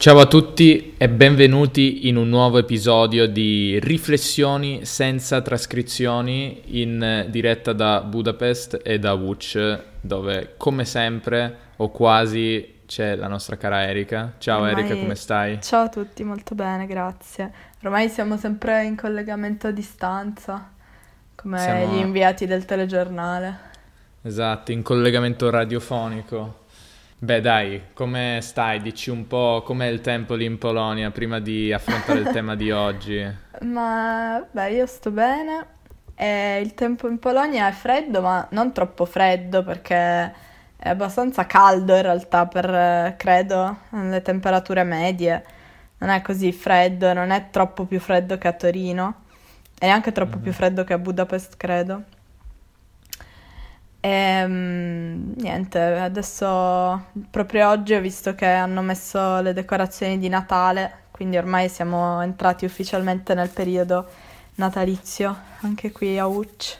Ciao a tutti e benvenuti in un nuovo episodio di Riflessioni senza trascrizioni in diretta da Budapest e da Wuch, dove come sempre o quasi c'è la nostra cara Erika. Ciao Ormai... Erika, come stai? Ciao a tutti, molto bene, grazie. Ormai siamo sempre in collegamento a distanza, come siamo... gli inviati del telegiornale. Esatto, in collegamento radiofonico. Beh, dai, come stai? Dici un po' com'è il tempo lì in Polonia prima di affrontare il tema di oggi. Ma, beh, io sto bene. E il tempo in Polonia è freddo, ma non troppo freddo perché è abbastanza caldo in realtà per, credo, le temperature medie. Non è così freddo, non è troppo più freddo che a Torino e neanche troppo mm. più freddo che a Budapest, credo. E um, niente, adesso proprio oggi ho visto che hanno messo le decorazioni di Natale, quindi ormai siamo entrati ufficialmente nel periodo natalizio, anche qui a Uc.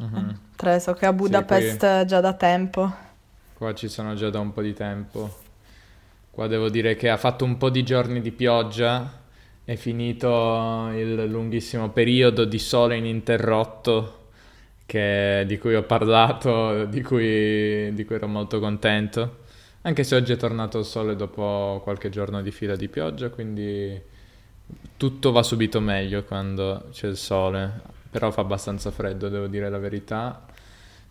Mm-hmm. Tra so che a Budapest sì, già da tempo. Qua ci sono già da un po' di tempo. Qua devo dire che ha fatto un po' di giorni di pioggia, è finito il lunghissimo periodo di sole ininterrotto che, di cui ho parlato, di cui, di cui ero molto contento. Anche se oggi è tornato il sole dopo qualche giorno di fila di pioggia, quindi tutto va subito meglio quando c'è il sole. Però fa abbastanza freddo, devo dire la verità.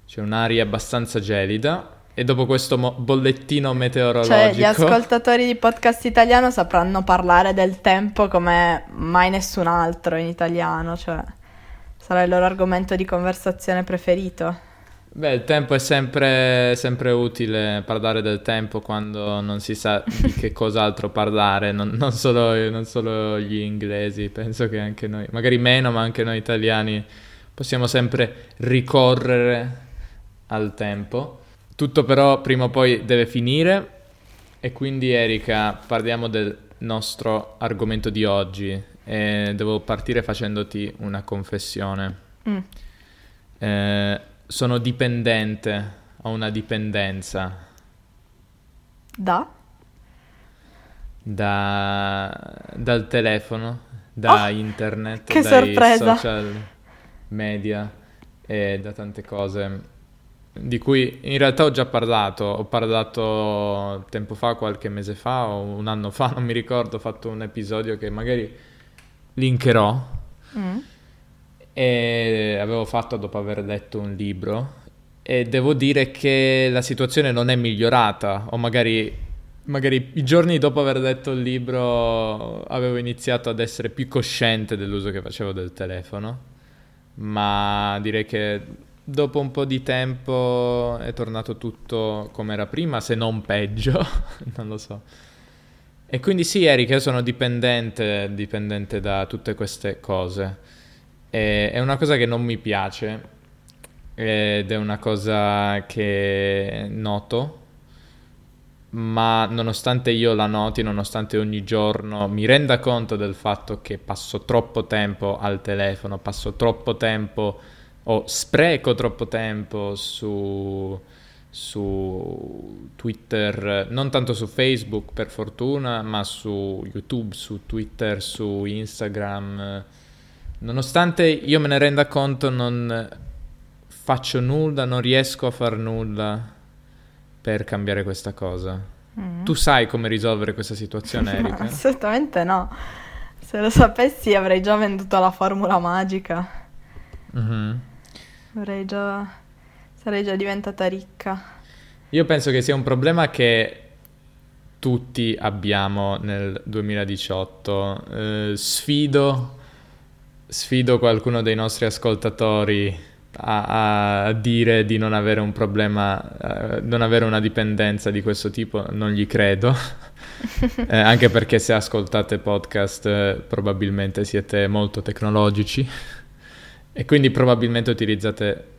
C'è un'aria abbastanza gelida. E dopo questo mo- bollettino meteorologico... Cioè, gli ascoltatori di podcast italiano sapranno parlare del tempo come mai nessun altro in italiano, cioè sarà il loro argomento di conversazione preferito. Beh, il tempo è sempre, sempre, utile parlare del tempo quando non si sa di che cos'altro parlare, non, non, solo, non, solo, gli inglesi, penso che anche noi, magari meno, ma anche noi italiani possiamo sempre ricorrere al tempo. Tutto però prima o poi deve finire e quindi Erika parliamo del nostro argomento di oggi, e devo partire facendoti una confessione. Mm. Eh, sono dipendente, ho una dipendenza. Da? Da, dal telefono, da oh, internet, che dai sorpresa. social media e da tante cose di cui in realtà ho già parlato, ho parlato tempo fa, qualche mese fa o un anno fa, non mi ricordo, ho fatto un episodio che magari linkerò. Mm. E avevo fatto dopo aver letto un libro e devo dire che la situazione non è migliorata o magari, magari i giorni dopo aver letto il libro avevo iniziato ad essere più cosciente dell'uso che facevo del telefono ma direi che dopo un po' di tempo è tornato tutto come era prima se non peggio non lo so e quindi sì, Eric, io sono dipendente, dipendente da tutte queste cose. E, è una cosa che non mi piace ed è una cosa che noto, ma nonostante io la noti, nonostante ogni giorno mi renda conto del fatto che passo troppo tempo al telefono, passo troppo tempo o spreco troppo tempo su su Twitter, non tanto su Facebook per fortuna, ma su YouTube, su Twitter, su Instagram. Nonostante io me ne renda conto, non faccio nulla, non riesco a far nulla per cambiare questa cosa. Mm. Tu sai come risolvere questa situazione, Erika? No, assolutamente no. Se lo sapessi avrei già venduto la formula magica. Mm-hmm. Avrei già Sarei già diventata ricca. Io penso che sia un problema che tutti abbiamo nel 2018. Eh, sfido, sfido qualcuno dei nostri ascoltatori a, a, dire di non avere un problema, eh, non avere una dipendenza di questo tipo, non gli credo. eh, anche perché se ascoltate podcast eh, probabilmente siete molto tecnologici e quindi probabilmente utilizzate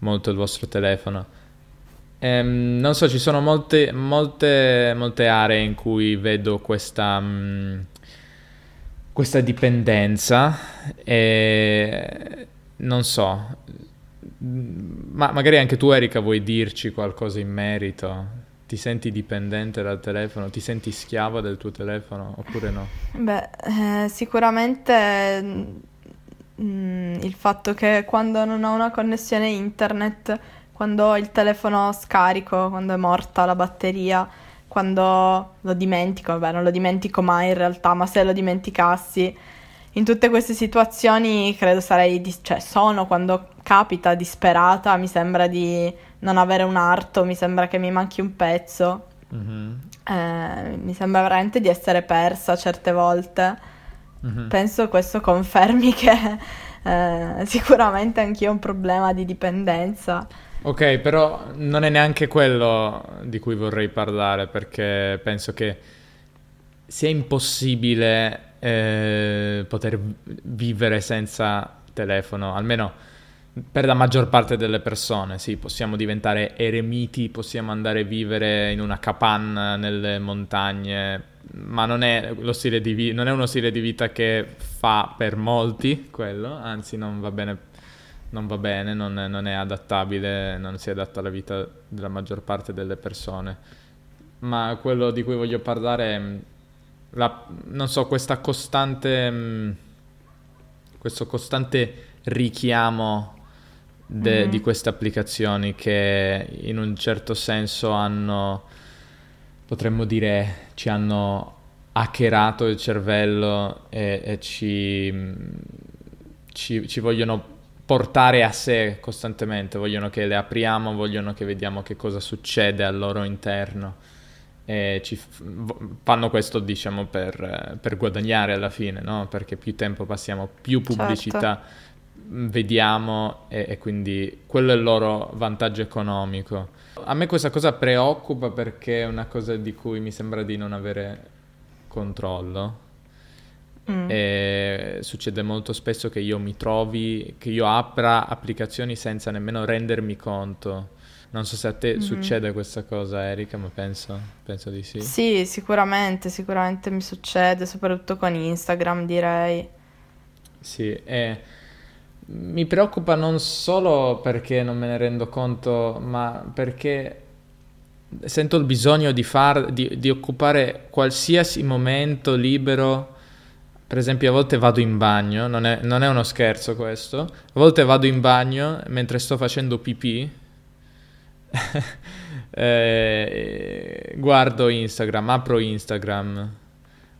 molto il vostro telefono. Ehm, non so, ci sono molte, molte, molte aree in cui vedo questa, mh, mm, questa dipendenza e non so, ma magari anche tu Erika vuoi dirci qualcosa in merito? ti senti dipendente dal telefono? Ti senti schiavo del tuo telefono oppure no? Beh, eh, sicuramente mm, il fatto che quando non ho una connessione internet, quando ho il telefono scarico, quando è morta la batteria, quando lo dimentico, vabbè, non lo dimentico mai in realtà, ma se lo dimenticassi, in tutte queste situazioni credo sarei, dis- cioè sono quando capita disperata, mi sembra di non avere un arto, mi sembra che mi manchi un pezzo. Mm-hmm. Eh, mi sembra veramente di essere persa certe volte. Mm-hmm. Penso questo confermi che eh, sicuramente anch'io ho un problema di dipendenza. Ok, però non è neanche quello di cui vorrei parlare perché penso che sia impossibile eh, poter vivere senza telefono, almeno per la maggior parte delle persone, sì, possiamo diventare eremiti, possiamo andare a vivere in una capanna nelle montagne, ma non è, vi- non è uno stile di vita che fa per molti quello, anzi non va bene, non, va bene, non, è, non è adattabile, non si adatta alla vita della maggior parte delle persone. Ma quello di cui voglio parlare è, la, non so, questa costante, questo costante richiamo de, mm-hmm. di queste applicazioni che in un certo senso hanno, potremmo dire, ci hanno hackerato il cervello e, e ci, ci, ci vogliono portare a sé costantemente, vogliono che le apriamo, vogliono che vediamo che cosa succede al loro interno e ci f- fanno questo diciamo per, per guadagnare alla fine, no? perché più tempo passiamo, più pubblicità certo vediamo e, e, quindi quello è il loro vantaggio economico. A me questa cosa preoccupa perché è una cosa di cui mi sembra di non avere controllo. Mm. E succede molto spesso che io mi trovi, che io apra applicazioni senza nemmeno rendermi conto. Non so se a te mm-hmm. succede questa cosa, Erika, ma penso, penso di sì. Sì, sicuramente, sicuramente mi succede, soprattutto con Instagram, direi. Sì, e mi preoccupa non solo perché non me ne rendo conto, ma perché sento il bisogno di, far, di, di occupare qualsiasi momento libero. Per esempio, a volte vado in bagno, non è, non è, uno scherzo questo. A volte vado in bagno mentre sto facendo pipì. eh, guardo Instagram, apro Instagram.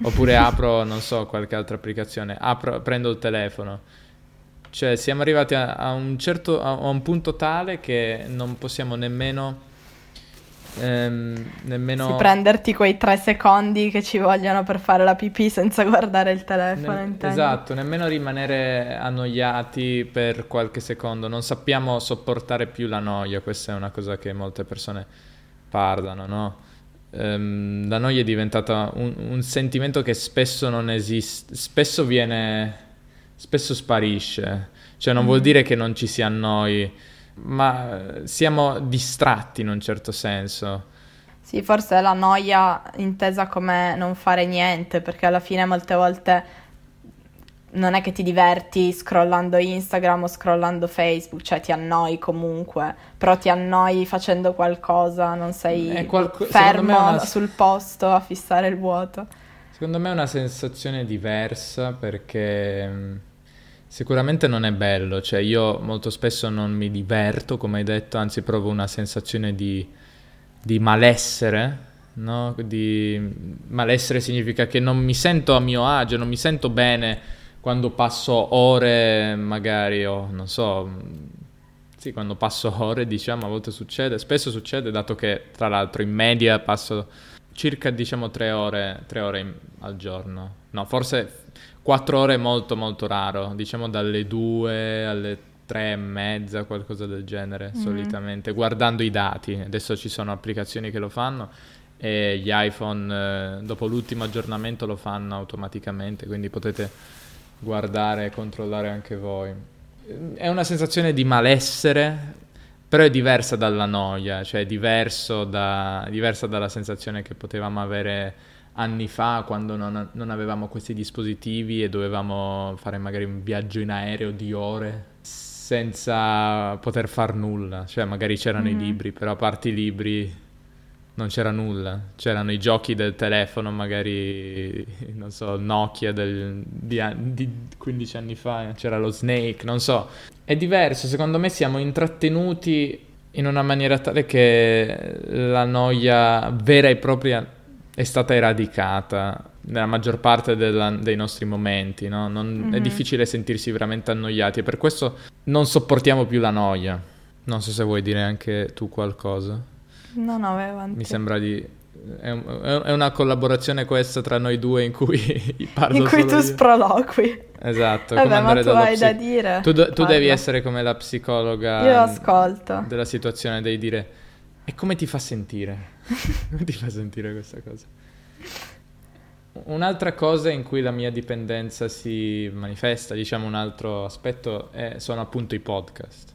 Oppure apro, non so, qualche altra applicazione. Apro, prendo il telefono cioè, siamo arrivati a, a, un certo, a, un punto tale che non possiamo nemmeno... Ehm, nemmeno... Sì, prenderti quei tre secondi che ci vogliono per fare la pipì senza guardare il telefono. Ne- esatto, nemmeno rimanere annoiati per qualche secondo. Non sappiamo sopportare più la noia, questa è una cosa che molte persone parlano, no? Ehm, la noia è diventata un, un sentimento che spesso non esiste, spesso viene spesso sparisce. Cioè non mm. vuol dire che non ci si annoi, ma siamo distratti in un certo senso. Sì, forse è la noia intesa come non fare niente, perché alla fine molte volte non è che ti diverti scrollando Instagram o scrollando Facebook, cioè ti annoi comunque, però ti annoi facendo qualcosa, non sei qualco- fermo una... sul posto a fissare il vuoto. Secondo me è una sensazione diversa perché mm, Sicuramente non è bello, cioè io molto spesso non mi diverto, come hai detto, anzi provo una sensazione di, di malessere, no? Di malessere significa che non mi sento a mio agio, non mi sento bene quando passo ore, magari, o non so, sì, quando passo ore, diciamo, a volte succede, spesso succede, dato che tra l'altro in media passo circa, diciamo, tre ore, tre ore in, al giorno. No, forse 4 ore è molto molto raro, diciamo dalle 2 alle 3 e mezza, qualcosa del genere, mm. solitamente, guardando i dati. Adesso ci sono applicazioni che lo fanno e gli iPhone eh, dopo l'ultimo aggiornamento lo fanno automaticamente, quindi potete guardare e controllare anche voi. È una sensazione di malessere, però è diversa dalla noia, cioè è diverso da, diversa dalla sensazione che potevamo avere anni fa quando non, non, avevamo questi dispositivi e dovevamo fare magari un viaggio in aereo di ore senza poter far nulla, cioè magari c'erano mm-hmm. i libri, però a parte i libri non c'era nulla, c'erano i giochi del telefono, magari, non so, Nokia del, di, di 15 anni fa, c'era lo Snake, non so. È diverso, secondo me siamo intrattenuti in una maniera tale che la noia vera e propria è stata eradicata nella maggior parte della, dei nostri momenti, no? non, mm-hmm. È mhm. difficile sentirsi veramente annoiati e per questo non sopportiamo più la noia. Non so se vuoi dire anche tu qualcosa. No, no, vai avanti. Mi sembra di... È, è una collaborazione questa tra noi due in cui parlo In cui tu io. sproloqui. Esatto, Vabbè, ma tu hai psi... da dire. Tu, tu devi essere come la psicologa io ascolto. della situazione, devi dire e come ti fa sentire? come ti fa sentire questa cosa? Un'altra cosa in cui la mia dipendenza si manifesta, diciamo un altro aspetto, è, sono appunto i podcast.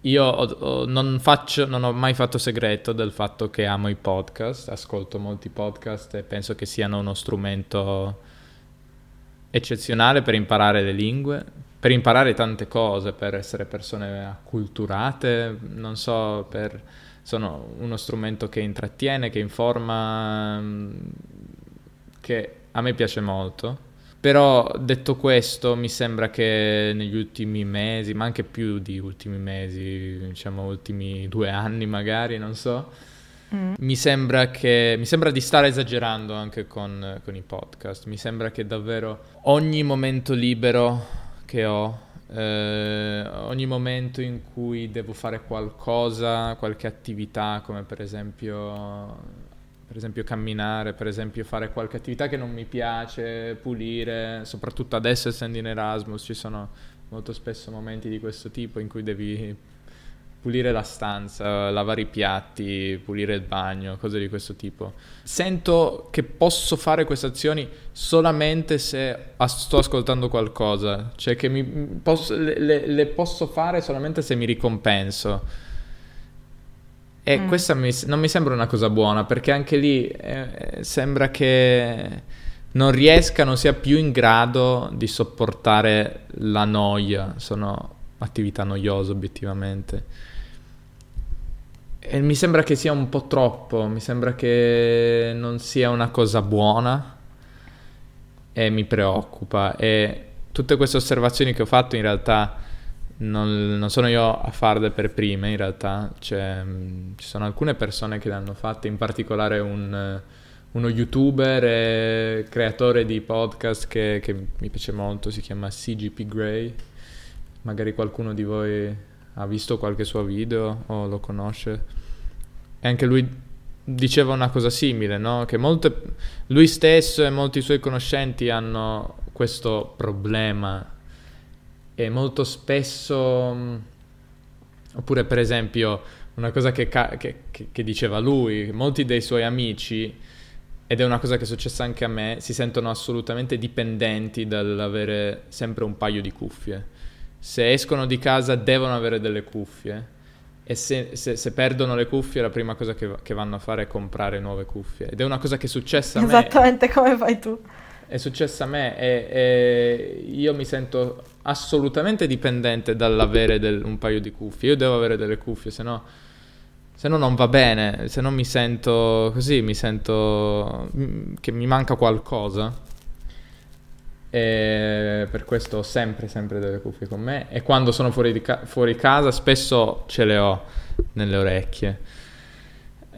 Io ho, ho, non, faccio, non ho mai fatto segreto del fatto che amo i podcast, ascolto molti podcast e penso che siano uno strumento eccezionale per imparare le lingue, per imparare tante cose, per essere persone acculturate, non so, per, sono uno strumento che intrattiene, che informa, che a me piace molto. Però detto questo, mi sembra che negli ultimi mesi, ma anche più di ultimi mesi, diciamo ultimi due anni magari, non so, mm. mi, sembra che, mi sembra di stare esagerando anche con, con, i podcast. Mi sembra che davvero ogni momento libero che ho, eh, ogni momento in cui devo fare qualcosa, qualche attività, come per esempio per esempio camminare, per esempio fare qualche attività che non mi piace, pulire, soprattutto adesso essendo in Erasmus ci sono molto spesso momenti di questo tipo in cui devi pulire la stanza, lavare i piatti, pulire il bagno, cose di questo tipo. Sento che posso fare queste azioni solamente se sto ascoltando qualcosa, cioè che mi, posso, le, le posso fare solamente se mi ricompenso e mm. questa mi, non mi sembra una cosa buona perché anche lì eh, sembra che non riesca, non sia più in grado di sopportare la noia. Sono attività noiose obiettivamente. E mi sembra che sia un po' troppo, mi sembra che non sia una cosa buona e mi preoccupa. E tutte queste osservazioni che ho fatto in realtà non, non, sono io a farle per prime, in realtà cioè, ci sono alcune persone che le hanno fatte, in particolare un, uno youtuber e creatore di podcast che, che, mi piace molto, si chiama CGP Grey, magari qualcuno di voi ha visto qualche suo video o lo conosce, e anche lui diceva una cosa simile, no? che molte, lui stesso e molti suoi conoscenti hanno questo problema e molto spesso, mm, oppure per esempio una cosa che, che, che, diceva lui, molti dei suoi amici, ed è una cosa che è successa anche a me, si sentono assolutamente dipendenti dall'avere sempre un paio di cuffie. Se escono di casa devono avere delle cuffie. E se, se, se, perdono le cuffie la prima cosa che, che, vanno a fare è comprare nuove cuffie. Ed è una cosa che è successa a me. Esattamente come fai tu. È successa a me e, e, io mi sento assolutamente dipendente dall'avere del, un paio di cuffie. Io devo avere delle cuffie, se no, se no non va bene, se no mi sento così, mi sento che mi manca qualcosa. E per questo ho sempre, sempre delle cuffie con me e quando sono fuori, ca- fuori casa spesso ce le ho nelle orecchie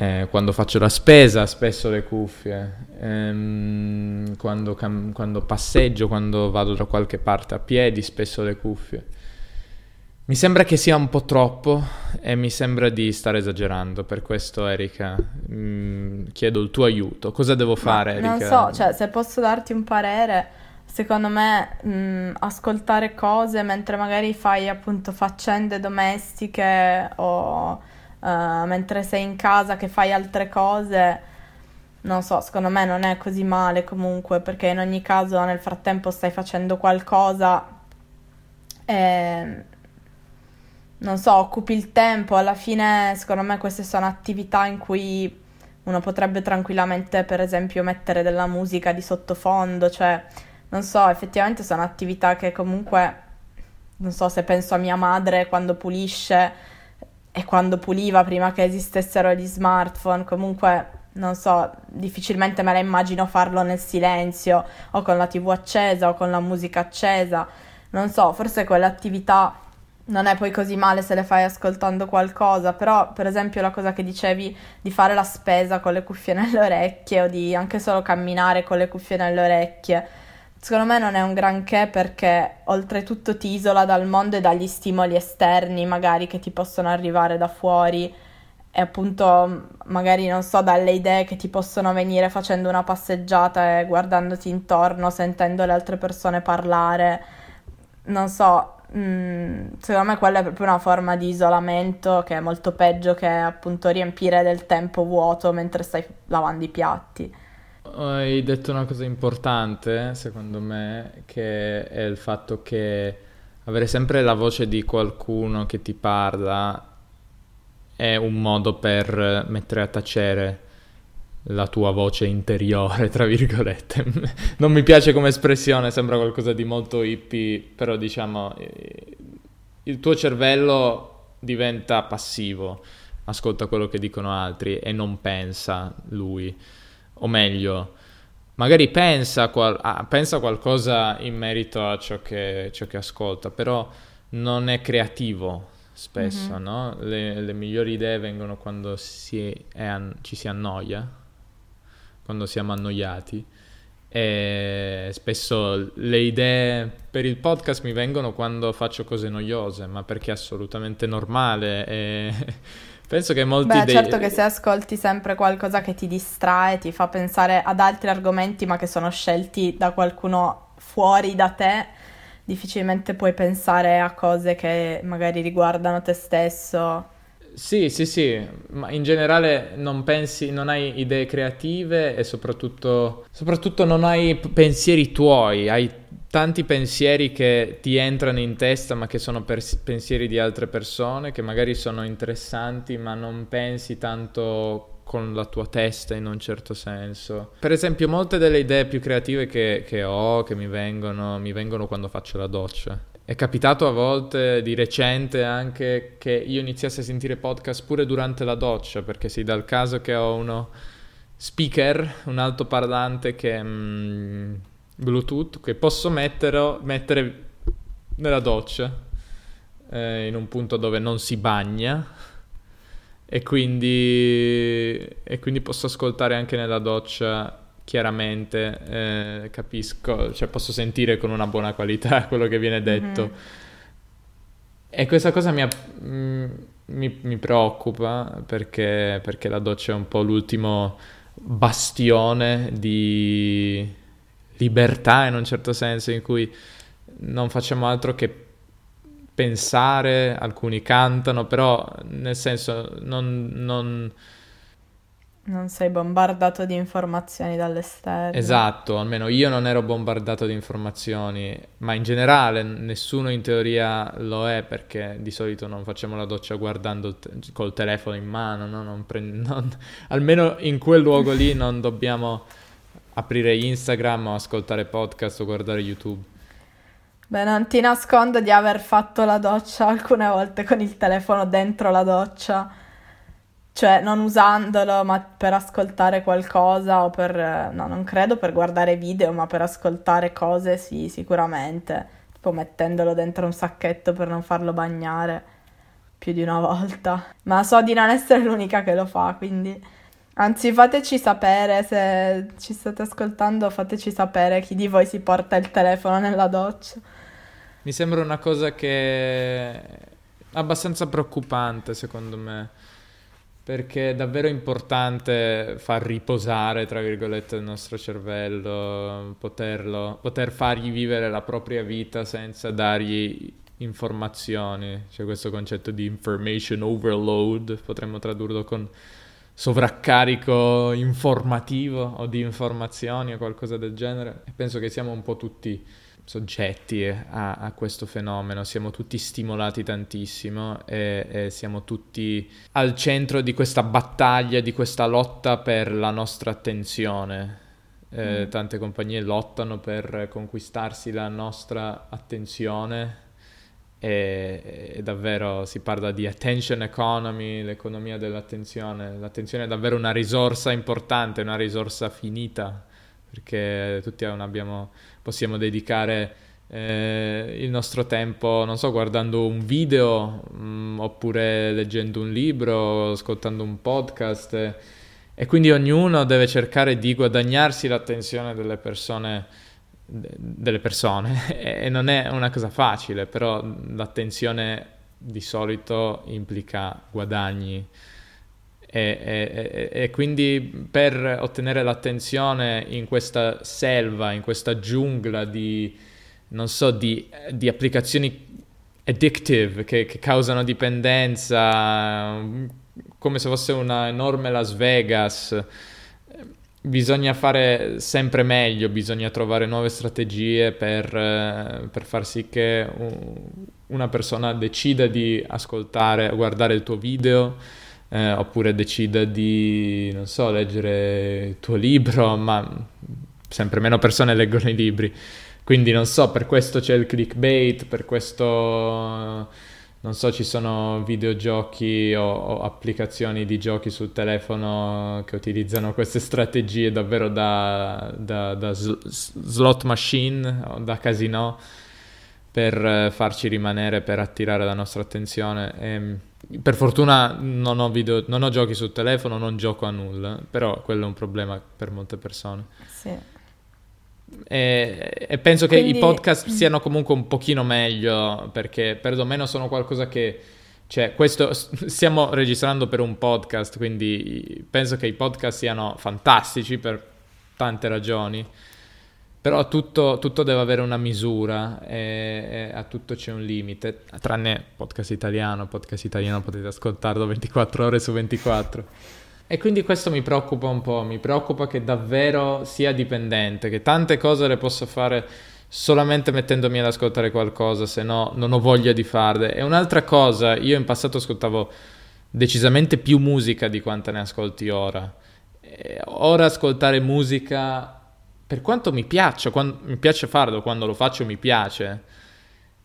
eh, quando faccio la spesa spesso le cuffie, ehm, quando, cam- quando, passeggio, quando vado da qualche parte a piedi spesso le cuffie. Mi sembra che sia un po' troppo e mi sembra di stare esagerando, per questo Erika mh, mm, chiedo il tuo aiuto. Cosa devo fare Ma Erika? Non so, cioè se posso darti un parere, secondo me mh, ascoltare cose mentre magari fai appunto faccende domestiche o uh, mentre sei in casa che fai altre cose, non so, secondo me non è così male comunque, perché in ogni caso nel frattempo stai facendo qualcosa e non so, occupi il tempo, alla fine secondo me queste sono attività in cui uno potrebbe tranquillamente, per esempio, mettere della musica di sottofondo, cioè, non so, effettivamente sono attività che comunque, non so se penso a mia madre quando pulisce, e quando puliva prima che esistessero gli smartphone, comunque non so, difficilmente me la immagino farlo nel silenzio o con la tv accesa o con la musica accesa, non so, forse quell'attività non è poi così male se le fai ascoltando qualcosa, però per esempio la cosa che dicevi di fare la spesa con le cuffie nelle orecchie o di anche solo camminare con le cuffie nelle orecchie, secondo me non è un granché perché oltretutto ti isola dal mondo e dagli stimoli esterni magari che ti possono arrivare da fuori e appunto magari non so dalle idee che ti possono venire facendo una passeggiata e guardandoti intorno, sentendo le altre persone parlare, non so, Mm, secondo me quella è proprio una forma di isolamento che è molto peggio che appunto riempire del tempo vuoto mentre stai lavando i piatti. Hai detto una cosa importante, secondo me, che è il fatto che avere sempre la voce di qualcuno che ti parla è un modo per mettere a tacere la tua voce interiore, tra virgolette. non mi piace come espressione, sembra qualcosa di molto hippie, però diciamo eh, il tuo cervello diventa passivo, ascolta quello che dicono altri e non pensa lui, o meglio, magari pensa, qual- ah, pensa qualcosa in merito a ciò che, ciò che ascolta, però non è creativo spesso, mm-hmm. no? Le, le, migliori idee vengono quando si an- ci si annoia quando siamo annoiati. E spesso le idee per il podcast mi vengono quando faccio cose noiose, ma perché è assolutamente normale. E penso che molti Beh, dei... certo che se ascolti sempre qualcosa che ti distrae, ti fa pensare ad altri argomenti, ma che sono scelti da qualcuno fuori da te, difficilmente puoi pensare a cose che magari riguardano te stesso. Sì, sì, sì, ma in generale non pensi, non hai idee creative e soprattutto, soprattutto non hai pensieri tuoi, hai tanti pensieri che ti entrano in testa ma che sono pers- pensieri di altre persone che magari sono interessanti ma non pensi tanto con la tua testa in un certo senso. Per esempio molte delle idee più creative che, che ho, che mi vengono, mi vengono quando faccio la doccia. È capitato a volte di recente anche che io iniziassi a sentire podcast pure durante la doccia, perché si dà il caso che ho uno speaker, un altoparlante che è mm, Bluetooth, che posso mettere, mettere nella doccia, eh, in un punto dove non si bagna, e quindi, e quindi posso ascoltare anche nella doccia chiaramente eh, capisco, cioè posso sentire con una buona qualità quello che viene detto. Mm-hmm. E questa cosa mi, mm, mi, mi preoccupa perché, perché, la doccia è un po' l'ultimo bastione di libertà in un certo senso in cui non facciamo altro che pensare, alcuni cantano, però nel senso non, non non sei bombardato di informazioni dall'esterno. Esatto, almeno io non ero bombardato di informazioni, ma in generale nessuno in teoria lo è perché di solito non facciamo la doccia guardando te- col telefono in mano, no? pre- non... almeno in quel luogo lì non dobbiamo aprire Instagram o ascoltare podcast o guardare YouTube. Beh, non ti nascondo di aver fatto la doccia alcune volte con il telefono dentro la doccia cioè non usandolo, ma per ascoltare qualcosa o per, no, non credo per guardare video, ma per ascoltare cose sì, sicuramente, tipo mettendolo dentro un sacchetto per non farlo bagnare più di una volta. Ma so di non essere l'unica che lo fa, quindi anzi fateci sapere se ci state ascoltando, fateci sapere chi di voi si porta il telefono nella doccia. Mi sembra una cosa che è abbastanza preoccupante, secondo me perché è davvero importante far riposare, tra virgolette, il nostro cervello, poterlo, poter fargli vivere la propria vita senza dargli informazioni. C'è questo concetto di information overload, potremmo tradurlo con sovraccarico informativo o di informazioni o qualcosa del genere. E penso che siamo un po' tutti soggetti a, a, questo fenomeno, siamo tutti stimolati tantissimo e, e, siamo tutti al centro di questa battaglia, di questa lotta per la nostra attenzione. Eh, mm. Tante compagnie lottano per conquistarsi la nostra attenzione e, e, davvero si parla di attention economy, l'economia dell'attenzione. L'attenzione è davvero una risorsa importante, una risorsa finita, perché tutti abbiamo, possiamo dedicare eh, il nostro tempo, non so, guardando un video mh, mm, oppure leggendo un libro, ascoltando un podcast. Eh, e quindi ognuno deve cercare di guadagnarsi l'attenzione delle persone delle persone. E non è una cosa facile, però l'attenzione di solito implica guadagni. E, e, e, quindi per ottenere l'attenzione in questa selva, in questa giungla di, non so, di, di applicazioni addictive che, che causano dipendenza, come se fosse una enorme Las Vegas, bisogna fare sempre meglio, bisogna trovare nuove strategie per, eh, per far sì che una persona decida di ascoltare, guardare il tuo video, eh, oppure decida di, non so, leggere il tuo libro, ma sempre meno persone leggono i libri. Quindi non so, per questo c'è il clickbait, per questo non so, ci sono videogiochi o, o, applicazioni di giochi sul telefono che utilizzano queste strategie davvero da, da, da slot machine o da casino per farci rimanere, per attirare la nostra attenzione. E, ehm, per fortuna non ho, video, non ho giochi sul telefono, non gioco a nulla, però quello è un problema per molte persone. Sì. E, e penso Quindi... che i podcast siano comunque un pochino meglio perché perlomeno sono qualcosa che cioè, questo stiamo registrando per un podcast, quindi penso che i podcast siano fantastici per tante ragioni. Però tutto, tutto deve avere una misura e, e, a tutto c'è un limite, tranne podcast italiano, podcast italiano potete ascoltarlo 24 ore su 24. E quindi questo mi preoccupa un po', mi preoccupa che davvero sia dipendente, che tante cose le posso fare solamente mettendomi ad ascoltare qualcosa, se no non ho voglia di farle. E un'altra cosa, io in passato ascoltavo decisamente più musica di quanta ne ascolti ora. E ora ascoltare musica, per quanto mi piace, quando, mi piace farlo, quando lo faccio mi piace,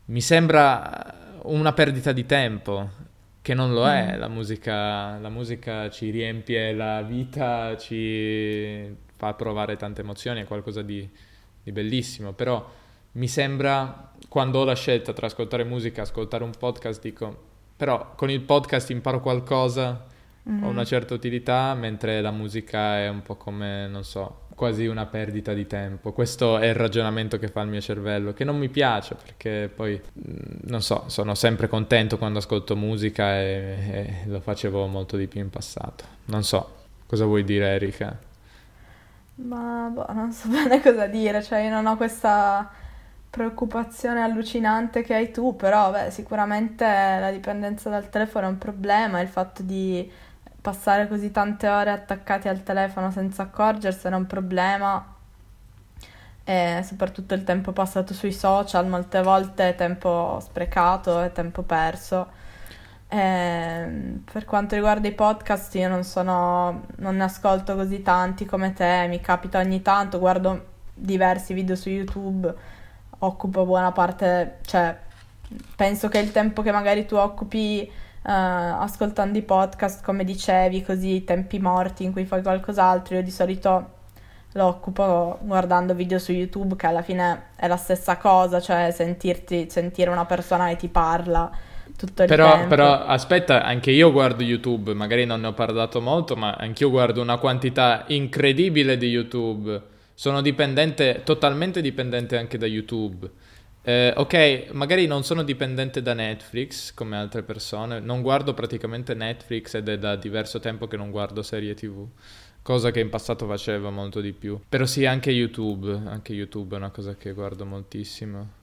mi sembra una perdita di tempo che non lo è, mm. la, musica, la musica ci riempie la vita, ci fa provare tante emozioni, è qualcosa di, di bellissimo, però mi sembra, quando ho la scelta tra ascoltare musica e ascoltare un podcast, dico, però con il podcast imparo qualcosa, mm-hmm. ho una certa utilità, mentre la musica è un po' come, non so, quasi una perdita di tempo. Questo è il ragionamento che fa il mio cervello, che non mi piace perché poi, mm, non so, sono sempre contento quando ascolto musica e, e lo facevo molto di più in passato. Non so, cosa vuoi dire Erika? Ma boh, non so bene cosa dire, cioè io non ho questa preoccupazione allucinante che hai tu, però beh, sicuramente la dipendenza dal telefono è un problema, il fatto di passare così tante ore attaccati al telefono senza accorgersene è un problema e soprattutto il tempo passato sui social, molte volte è tempo sprecato, è tempo perso. E per quanto riguarda i podcast, io non sono, non ne ascolto così tanti come te, mi capita ogni tanto, guardo diversi video su YouTube, occupo buona parte, cioè penso che il tempo che magari tu occupi uh, ascoltando i podcast, come dicevi, così tempi morti in cui fai qualcos'altro. Io di solito lo occupo guardando video su YouTube, che alla fine è la stessa cosa, cioè sentirti, sentire una persona che ti parla. Tutto il però, tempo. però aspetta, anche io guardo YouTube, magari non ne ho parlato molto, ma anch'io guardo una quantità incredibile di YouTube. Sono dipendente, totalmente dipendente anche da YouTube. Eh, ok, magari non sono dipendente da Netflix come altre persone, non guardo praticamente Netflix ed è da diverso tempo che non guardo serie TV, cosa che in passato facevo molto di più. Però sì, anche YouTube, anche YouTube è una cosa che guardo moltissimo.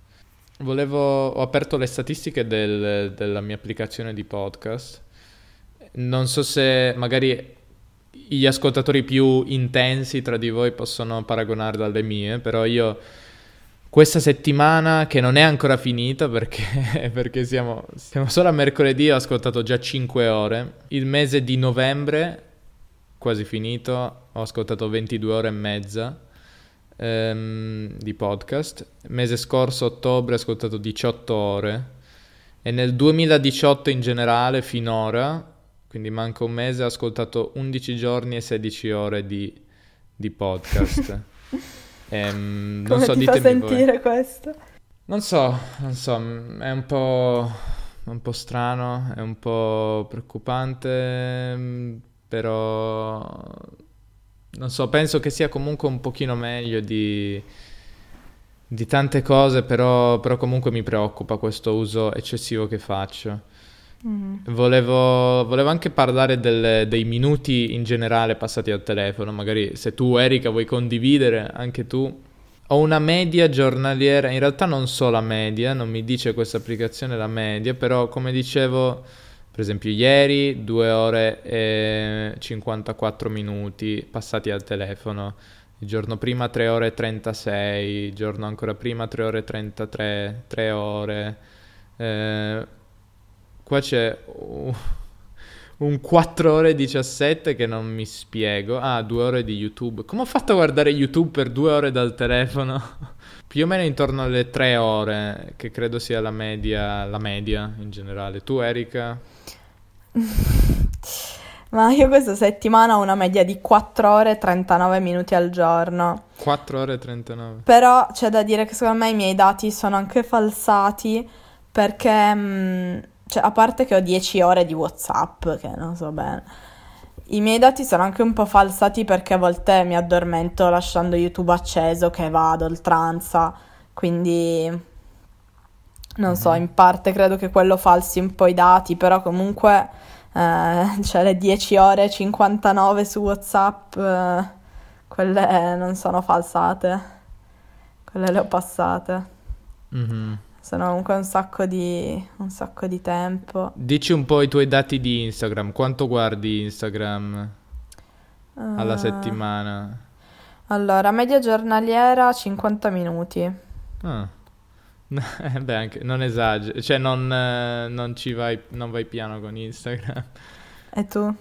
Volevo, ho aperto le statistiche del, della mia applicazione di podcast. Non so se magari gli ascoltatori più intensi tra di voi possono paragonarle alle mie, però io questa settimana che non è ancora finita perché, perché siamo, siamo, solo a mercoledì, ho ascoltato già 5 ore. Il mese di novembre, quasi finito, ho ascoltato 22 ore e mezza ehm, di podcast. Mese scorso, ottobre, ho ascoltato 18 ore. E nel 2018 in generale, finora, quindi manca un mese, ho ascoltato 11 giorni e 16 ore di, di podcast. ehm, Come non so, ti fa sentire voi. questo? Non so, non so, è un po', un po' strano, è un po' preoccupante, però non so, penso che sia comunque un pochino meglio di, di tante cose, però, però, comunque mi preoccupa questo uso eccessivo che faccio. Mm. Volevo, volevo, anche parlare del, dei minuti in generale passati al telefono, magari se tu Erika vuoi condividere anche tu ho una media giornaliera, in realtà non so la media, non mi dice questa applicazione la media, però come dicevo, per esempio ieri 2 ore e 54 minuti passati al telefono, il giorno prima 3 ore e 36, il giorno ancora prima 3 ore e 33, 3 ore. Eh, qua c'è... Un 4 ore e 17 che non mi spiego. Ah, 2 ore di YouTube. Come ho fatto a guardare YouTube per 2 ore dal telefono? Più o meno intorno alle 3 ore, che credo sia la media, la media in generale. Tu, Erika? Ma io questa settimana ho una media di 4 ore e 39 minuti al giorno. 4 ore e 39. Però c'è da dire che secondo me i miei dati sono anche falsati perché... Mh, mm, cioè, a parte che ho 10 ore di WhatsApp, che non so bene. I miei dati sono anche un po' falsati perché a volte mi addormento lasciando YouTube acceso che va ad oltranza, quindi non so, in parte credo che quello falsi un po' i dati, però comunque eh, cioè le 10 ore e 59 su WhatsApp, eh, quelle non sono falsate, quelle le ho passate. Mm-hmm sono comunque un sacco di, un sacco di tempo. Dici un po' i tuoi dati di Instagram, quanto guardi Instagram uh, alla settimana? Allora, media giornaliera 50 minuti. Ah. Eh, beh, anche, non esagero, cioè non, eh, non ci vai, non vai piano con Instagram. E tu?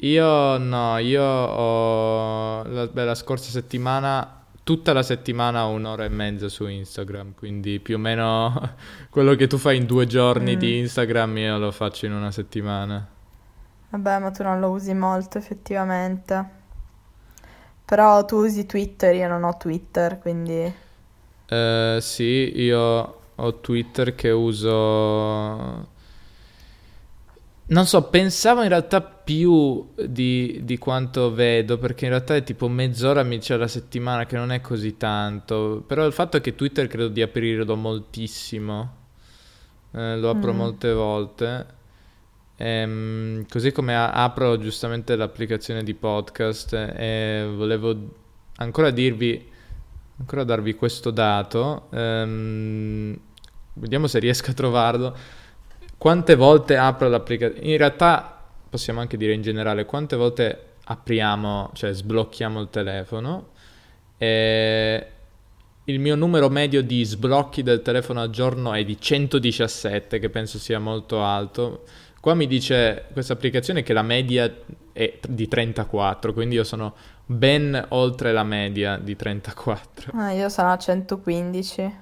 Io no, io ho, la, beh, la scorsa settimana tutta la settimana un'ora e mezza su Instagram, quindi più o meno quello che tu fai in due giorni mm. di Instagram io lo faccio in una settimana. Vabbè, ma tu non lo usi molto effettivamente. Però tu usi Twitter, io non ho Twitter, quindi... Uh, sì, io ho Twitter che uso non so, pensavo in realtà più di, di, quanto vedo, perché in realtà è tipo mezz'ora mi c'è la settimana, che non è così tanto. Però il fatto è che Twitter credo di aprirlo moltissimo. Eh, lo apro mm. molte volte. Ehm, così come a- apro giustamente l'applicazione di podcast e volevo ancora dirvi, ancora darvi questo dato. Ehm, vediamo se riesco a trovarlo quante volte apro l'applicazione? In realtà possiamo anche dire in generale quante volte apriamo, cioè sblocchiamo il telefono. E il mio numero medio di sblocchi del telefono al giorno è di 117, che penso sia molto alto. Qua mi dice questa applicazione che la media è di 34, quindi io sono ben oltre la media di 34. Ah, io sono a 115.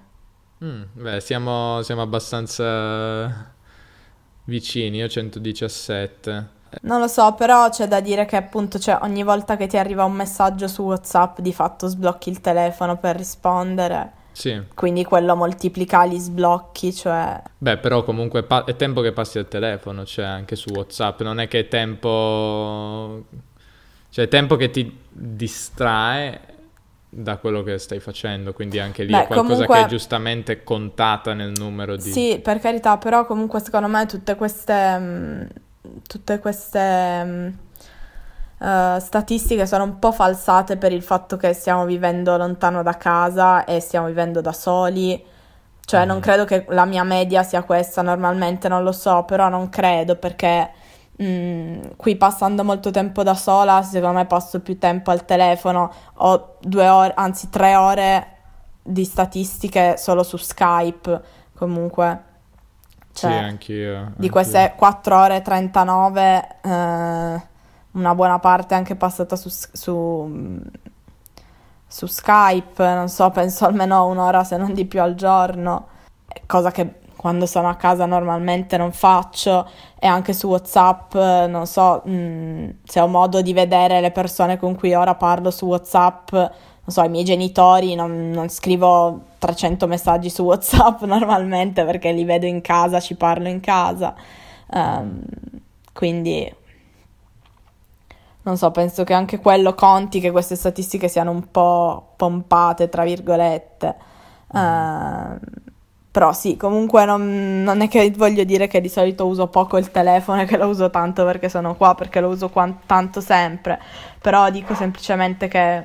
Mm, beh, siamo, siamo abbastanza vicini, io 117. Non lo so, però c'è da dire che appunto cioè, ogni volta che ti arriva un messaggio su WhatsApp di fatto sblocchi il telefono per rispondere. Sì. Quindi quello moltiplica gli sblocchi, cioè... Beh, però comunque pa- è tempo che passi al telefono, cioè anche su WhatsApp, non è che è tempo... Cioè è tempo che ti distrae da quello che stai facendo, quindi anche lì Beh, è qualcosa comunque... che è giustamente contata nel numero di... Sì, per carità, però comunque secondo me tutte queste, mm, tutte queste uh, statistiche sono un po' falsate per il fatto che stiamo vivendo lontano da casa e stiamo vivendo da soli. Cioè, mm. non credo che la mia media sia questa, normalmente non lo so, però non credo perché Mm, qui passando molto tempo da sola, secondo me passo più tempo al telefono, ho due ore, anzi tre ore di statistiche solo su Skype, comunque. Cioè, sì, anch'io. Anch'io. Di queste 4 ore e 39, eh, una buona parte è anche passata su, su, su Skype, non so, penso almeno un'ora se non di più al giorno, cosa che quando sono a casa normalmente non faccio e anche su WhatsApp, non so, mh, mm, se ho modo di vedere le persone con cui ora parlo su WhatsApp, non so, i miei genitori, non, non scrivo 300 messaggi su WhatsApp normalmente perché li vedo in casa, ci parlo in casa. Um, quindi non so, penso che anche quello conti che queste statistiche siano un po' pompate, tra virgolette. Uh, però sì, comunque non, non, è che voglio dire che di solito uso poco il telefono e che lo uso tanto perché sono qua, perché lo uso qua, tanto sempre. Però dico semplicemente che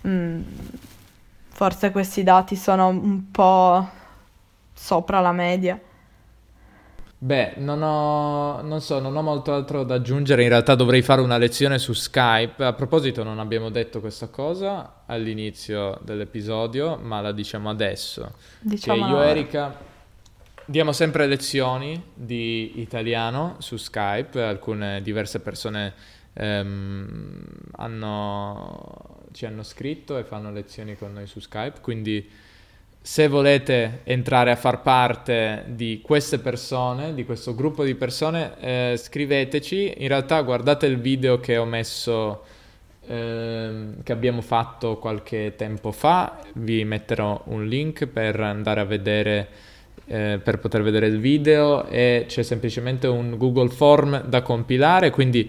mh, mm, forse questi dati sono un po' sopra la media. Beh, non ho, non so, non ho molto altro da aggiungere. In realtà dovrei fare una lezione su Skype. A proposito, non abbiamo detto questa cosa all'inizio dell'episodio, ma la diciamo adesso. Diciamo io e Erika diamo sempre lezioni di italiano su Skype. Alcune diverse persone ehm, hanno, ci hanno scritto e fanno lezioni con noi su Skype, quindi se volete entrare a far parte di queste persone, di questo gruppo di persone, eh, scriveteci. In realtà guardate il video che ho messo, eh, che abbiamo fatto qualche tempo fa. Vi metterò un link per andare a vedere, eh, per poter vedere il video e c'è semplicemente un Google Form da compilare. Quindi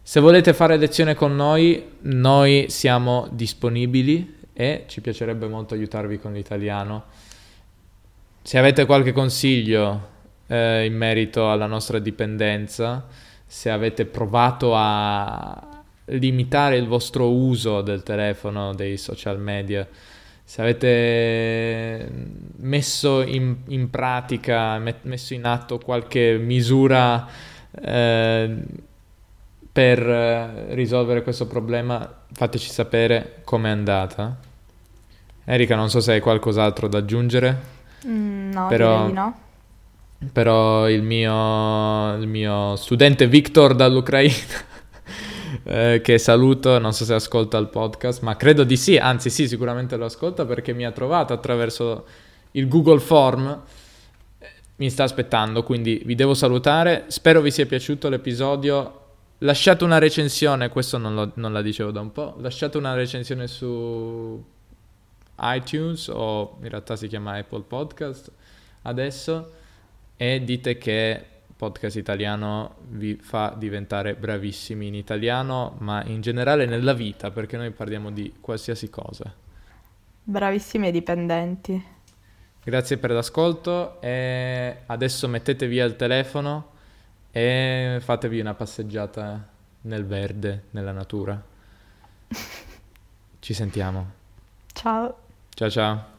se volete fare lezione con noi, noi siamo disponibili e ci piacerebbe molto aiutarvi con l'italiano. Se avete qualche consiglio eh, in merito alla nostra dipendenza, se avete provato a limitare il vostro uso del telefono, dei social media, se avete messo in, in pratica, met, messo in atto qualche misura eh, per eh, risolvere questo problema, fateci sapere com'è andata. Erika, non so se hai qualcos'altro da aggiungere. Mm, no, però, no. Però il mio, il mio studente Victor dall'Ucraina, eh, che saluto, non so se ascolta il podcast, ma credo di sì, anzi sì, sicuramente lo ascolta perché mi ha trovato attraverso il Google Form. Mi sta aspettando, quindi vi devo salutare. Spero vi sia piaciuto l'episodio lasciate una recensione, questo non, lo, non, la dicevo da un po', lasciate una recensione su iTunes o in realtà si chiama Apple Podcast adesso e dite che podcast italiano vi fa diventare bravissimi in italiano, ma in generale nella vita, perché noi parliamo di qualsiasi cosa. Bravissimi e dipendenti. Grazie per l'ascolto e adesso mettete via il telefono e fatevi una passeggiata nel verde, nella natura. Ci sentiamo. Ciao. Ciao ciao.